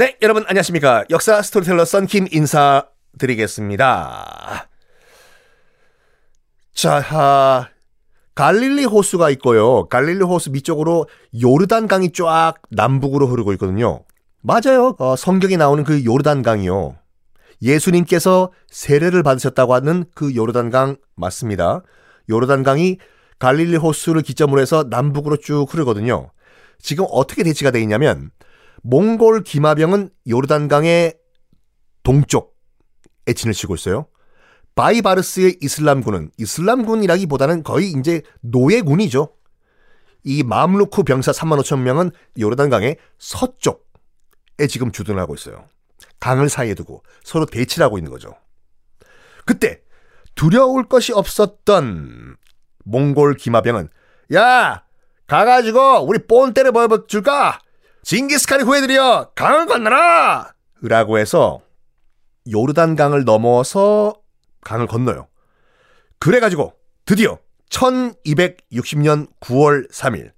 네, 여러분 안녕하십니까. 역사 스토리텔러 썬킴 인사드리겠습니다. 자, 아, 갈릴리 호수가 있고요. 갈릴리 호수 밑쪽으로 요르단 강이 쫙 남북으로 흐르고 있거든요. 맞아요. 어, 성경에 나오는 그 요르단 강이요. 예수님께서 세례를 받으셨다고 하는 그 요르단 강 맞습니다. 요르단 강이 갈릴리 호수를 기점으로 해서 남북으로 쭉 흐르거든요. 지금 어떻게 대치가 되어 있냐면 몽골 기마병은 요르단강의 동쪽에 진을 치고 있어요. 바이바르스의 이슬람군은 이슬람군이라기보다는 거의 이제 노예군이죠. 이 맘루크 병사 3만 5천 명은 요르단강의 서쪽에 지금 주둔을 하고 있어요. 강을 사이에 두고 서로 대치를 하고 있는 거죠. 그때 두려울 것이 없었던 몽골 기마병은 야 가가지고 우리 본때를 보여줄까? 징기스칸의 후예들이여 강을 건너라! 라고 해서 요르단 강을 넘어서 강을 건너요. 그래가지고 드디어 1260년 9월 3일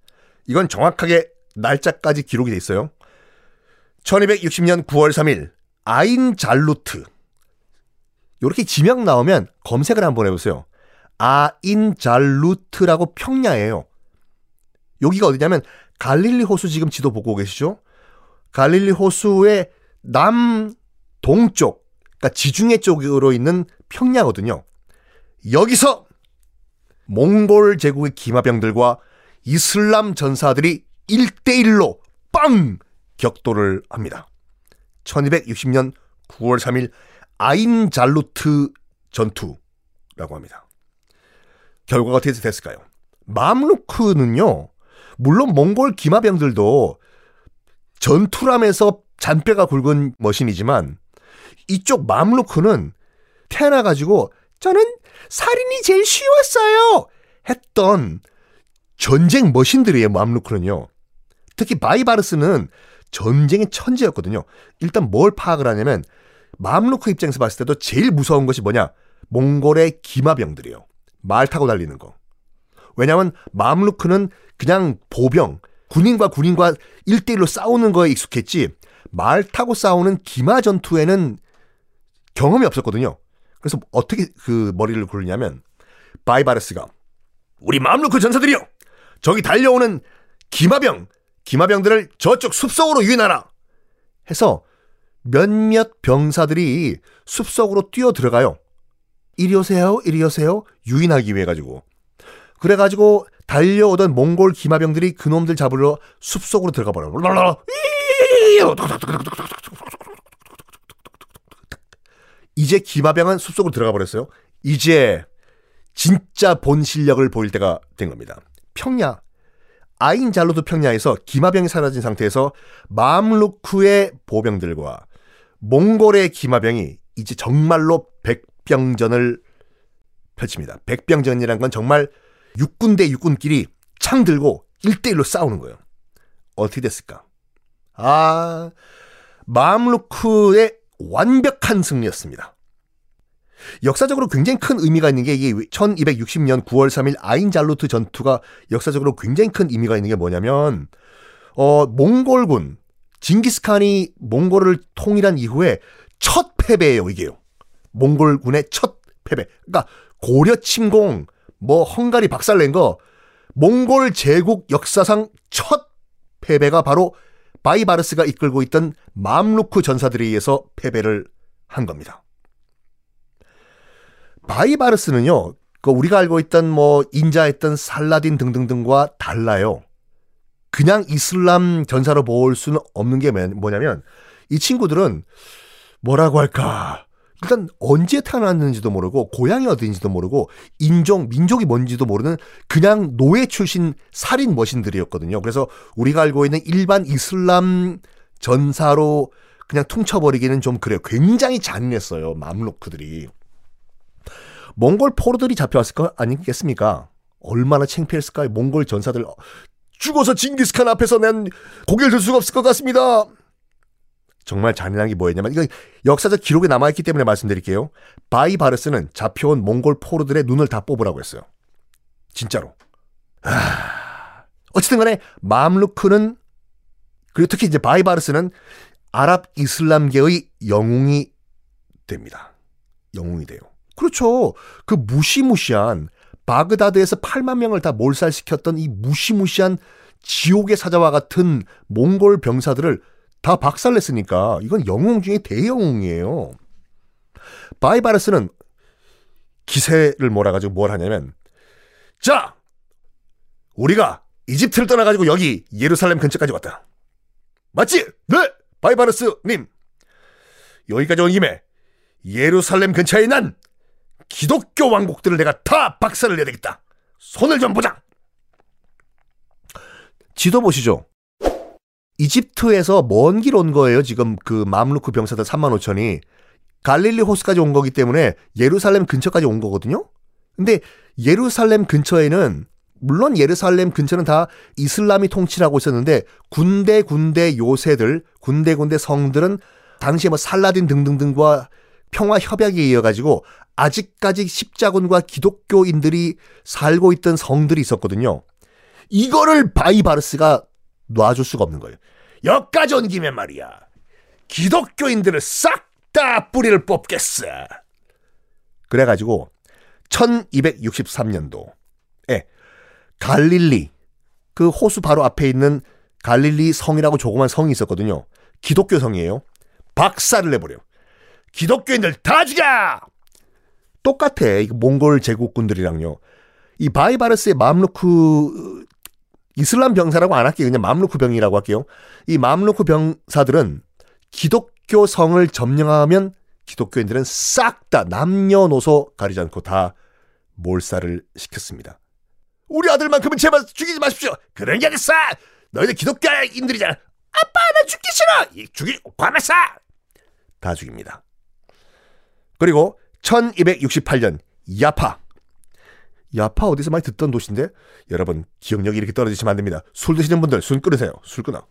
이건 정확하게 날짜까지 기록이 돼 있어요. 1260년 9월 3일 아인 잘루트 이렇게 지명 나오면 검색을 한번 해보세요. 아인 잘루트라고 평야예요. 여기가 어디냐면 갈릴리 호수 지금 지도 보고 계시죠? 갈릴리 호수의 남 동쪽, 그러니까 지중해 쪽으로 있는 평야거든요. 여기서 몽골 제국의 기마병들과 이슬람 전사들이 1대1로 빵! 격돌을 합니다. 1260년 9월 3일 아인 잘루트 전투라고 합니다. 결과가 어떻게 됐을까요? 맘루크는요, 물론 몽골 기마병들도 전투람에서 잔뼈가 굵은 머신이지만 이쪽 맘루크는 태어나 가지고 저는 살인이 제일 쉬웠어요 했던 전쟁 머신들이에요 맘루크는요. 특히 바이바르스는 전쟁의 천재였거든요. 일단 뭘 파악을 하냐면 맘루크 입장에서 봤을 때도 제일 무서운 것이 뭐냐? 몽골의 기마병들이에요. 말 타고 달리는 거. 왜냐하면 맘루크는 그냥 보병, 군인과 군인과 1대1로 싸우는 거에 익숙했지 말 타고 싸우는 기마 전투에는 경험이 없었거든요. 그래서 어떻게 그 머리를 굴리냐면 바이바르스가 우리 맘루크 전사들이요. 저기 달려오는 기마병, 기마병들을 저쪽 숲속으로 유인하라. 해서 몇몇 병사들이 숲속으로 뛰어 들어가요. 이리 오세요, 이리 오세요. 유인하기 위해 가지고. 그래가지고 달려오던 몽골 기마병들이 그놈들 잡으러 숲속으로 들어가 버려. 이제 기마병은 숲속으로 들어가 버렸어요. 이제 진짜 본 실력을 보일 때가 된 겁니다. 평야 아인 잘로드 평야에서 기마병이 사라진 상태에서 맘루크의 보병들과 몽골의 기마병이 이제 정말로 백병전을 펼칩니다. 백병전이란 건 정말 육군 대 육군끼리 창 들고 1대1로 싸우는 거예요. 어떻게 됐을까? 아, 마음루크의 완벽한 승리였습니다. 역사적으로 굉장히 큰 의미가 있는 게 이게 1260년 9월 3일 아인잘루트 전투가 역사적으로 굉장히 큰 의미가 있는 게 뭐냐면 어 몽골군 징기스칸이 몽골을 통일한 이후에 첫 패배예요, 이게요. 몽골군의 첫 패배. 그러니까 고려 침공 뭐 헝가리 박살낸 거 몽골 제국 역사상 첫 패배가 바로 바이바르스가 이끌고 있던 맘루크 전사들에 의해서 패배를 한 겁니다. 바이바르스는요, 그 우리가 알고 있던 뭐 인자했던 살라딘 등등등과 달라요. 그냥 이슬람 전사로 볼 수는 없는 게 뭐냐면 이 친구들은 뭐라고 할까 일단 언제 태어났는지도 모르고 고향이 어디인지도 모르고 인종 민족이 뭔지도 모르는 그냥 노예 출신 살인 머신들이었거든요. 그래서 우리가 알고 있는 일반 이슬람 전사로 그냥 퉁쳐버리기는 좀 그래요. 굉장히 잔인했어요. 맘루크들이. 몽골 포로들이 잡혀왔을 거 아니겠습니까? 얼마나 창피했을까요? 몽골 전사들 죽어서 징기스칸 앞에서 난 고개를 들 수가 없을 것 같습니다. 정말 잔인한 게 뭐였냐면 이건 역사적 기록에 남아있기 때문에 말씀드릴게요. 바이바르스는 잡혀온 몽골 포로들의 눈을 다 뽑으라고 했어요. 진짜로. 하... 어쨌든 간에 맘루크는 그리고 특히 이제 바이바르스는 아랍 이슬람계의 영웅이 됩니다. 영웅이 돼요. 그렇죠. 그 무시무시한 바그다드에서 8만 명을 다 몰살시켰던 이 무시무시한 지옥의 사자와 같은 몽골 병사들을 다 박살냈으니까 이건 영웅 중에 대영웅이에요. 바이바르스는 기세를 몰아가지고 뭘 하냐면 자 우리가 이집트를 떠나가지고 여기 예루살렘 근처까지 왔다. 맞지? 네! 바이바르스님 여기까지 온 김에 예루살렘 근처에 난 기독교 왕국들을 내가 다 박살을 내야 되겠다. 손을 좀 보자. 지도 보시죠. 이집트에서 먼 길 온 거예요. 지금 그 맘루크 병사들 3만 5천이 갈릴리 호수까지 온 거기 때문에 예루살렘 근처까지 온 거거든요. 근데 예루살렘 근처에는 물론 예루살렘 근처는 다 이슬람이 통치를 하고 있었는데 군데군데 요새들, 군데군데 성들은 당시에 뭐 살라딘 등등등과 평화 협약에 이어 가지고 아직까지 십자군과 기독교인들이 살고 있던 성들이 있었거든요. 이거를 바이바르스가 놔줄 수가 없는 거예요. 여기까지 온 김에 말이야. 기독교인들을 싹 다 뿌리를 뽑겠어. 그래가지고 1263년도에 갈릴리 그 호수 바로 앞에 있는 갈릴리 성이라고 조그만 성이 있었거든요. 기독교 성이에요. 박살을 내버려. 기독교인들 다 죽여! 똑같아. 이 몽골 제국군들이랑요. 이 바이바르스의 맘루크 이슬람 병사라고 안 할게요. 그냥 맘루크 병이라고 할게요. 이 맘루크 병사들은 기독교 성을 점령하면 기독교인들은 싹 다 남녀노소 가리지 않고 다 몰살을 시켰습니다. 우리 아들만큼은 제발 죽이지 마십시오. 그런 게 아니겠어. 너희들 기독교인들이잖아. 아빠 나 죽기 싫어. 죽이 과메사. 다 죽입니다. 그리고 1268년 야파. 야파 어디서 많이 듣던 도시인데 여러분 기억력이 이렇게 떨어지시면 안 됩니다. 술 드시는 분들 술 끊으세요. 술 끊어.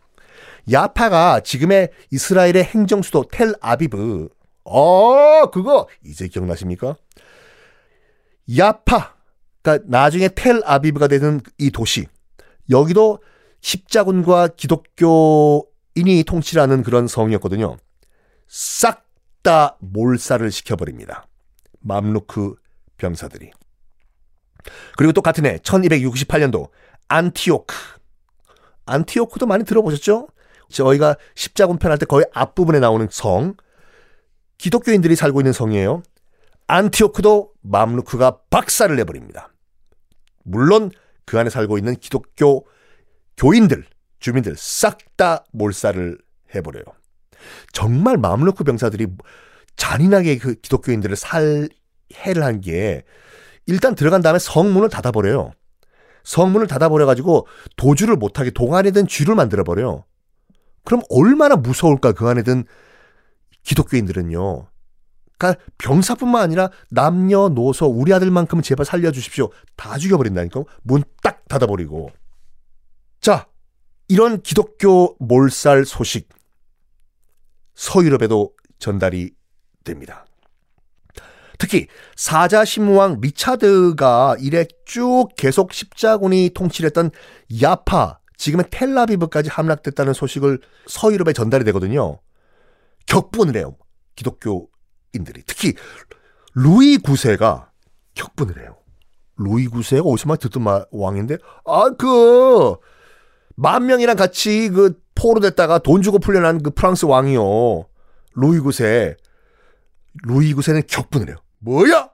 야파가 지금의 이스라엘의 행정 수도 텔 아비브. 어, 그거 이제 기억나십니까? 야파. 그러니까 나중에 텔 아비브가 되는 이 도시. 여기도 십자군과 기독교인이 통치하는 그런 성이었거든요. 싹 다 몰살을 시켜버립니다. 맘루크 병사들이. 그리고 똑같은 해 1268년도 안티오크. 안티오크도 많이 들어보셨죠? 저희가 십자군 편 할 때 거의 앞부분에 나오는 성. 기독교인들이 살고 있는 성이에요. 안티오크도 맘루크가 박살을 내버립니다. 물론 그 안에 살고 있는 기독교 교인들, 주민들 싹 다 몰살을 해버려요. 정말 맘루크 병사들이 잔인하게 그 기독교인들을 살 해를 한 게 일단 들어간 다음에 성문을 닫아버려요. 성문을 닫아버려가지고 도주를 못하게 동안에 든 쥐를 만들어버려요. 그럼 얼마나 무서울까 그 안에 든 기독교인들은요. 그러니까 병사뿐만 아니라 남녀노소 우리 아들만큼은 제발 살려주십시오. 다 죽여버린다니까. 문 딱 닫아버리고. 자, 이런 기독교 몰살 소식 서유럽에도 전달이 됩니다. 특히 사자 신무왕 리차드가 이래 쭉 계속 십자군이 통치했던 야파, 지금의 텔라비브까지 함락됐다는 소식을 서유럽에 전달이 되거든요. 격분을 해요. 기독교인들이. 특히 루이 9세가 격분을 해요. 루이 9세가 어디서 많이 듣던 왕인데, 아, 그, 만 명이랑 같이 그 포로 됐다가 돈 주고 풀려난 그 프랑스 왕이요. 루이 9세. 루이 9세는 격분을 해요. 뭐야?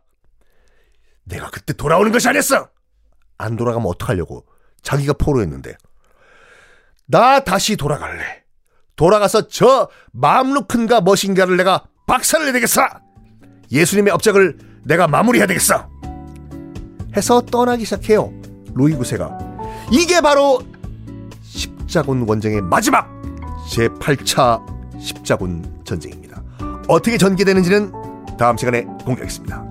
내가 그때 돌아오는 것이 아니었어! 안 돌아가면 어떡하려고. 자기가 포로였는데. 나 다시 돌아갈래. 돌아가서 저 맘루큰가 머신가를 내가 박살을 내겠어. 예수님의 업적을 내가 마무리해야 되겠어. 해서 떠나기 시작해요. 루이 9세가. 이게 바로 십자군 원정의 마지막 제 8차 십자군 전쟁입니다. 어떻게 전개되는지는 다음 시간에 공개하겠습니다.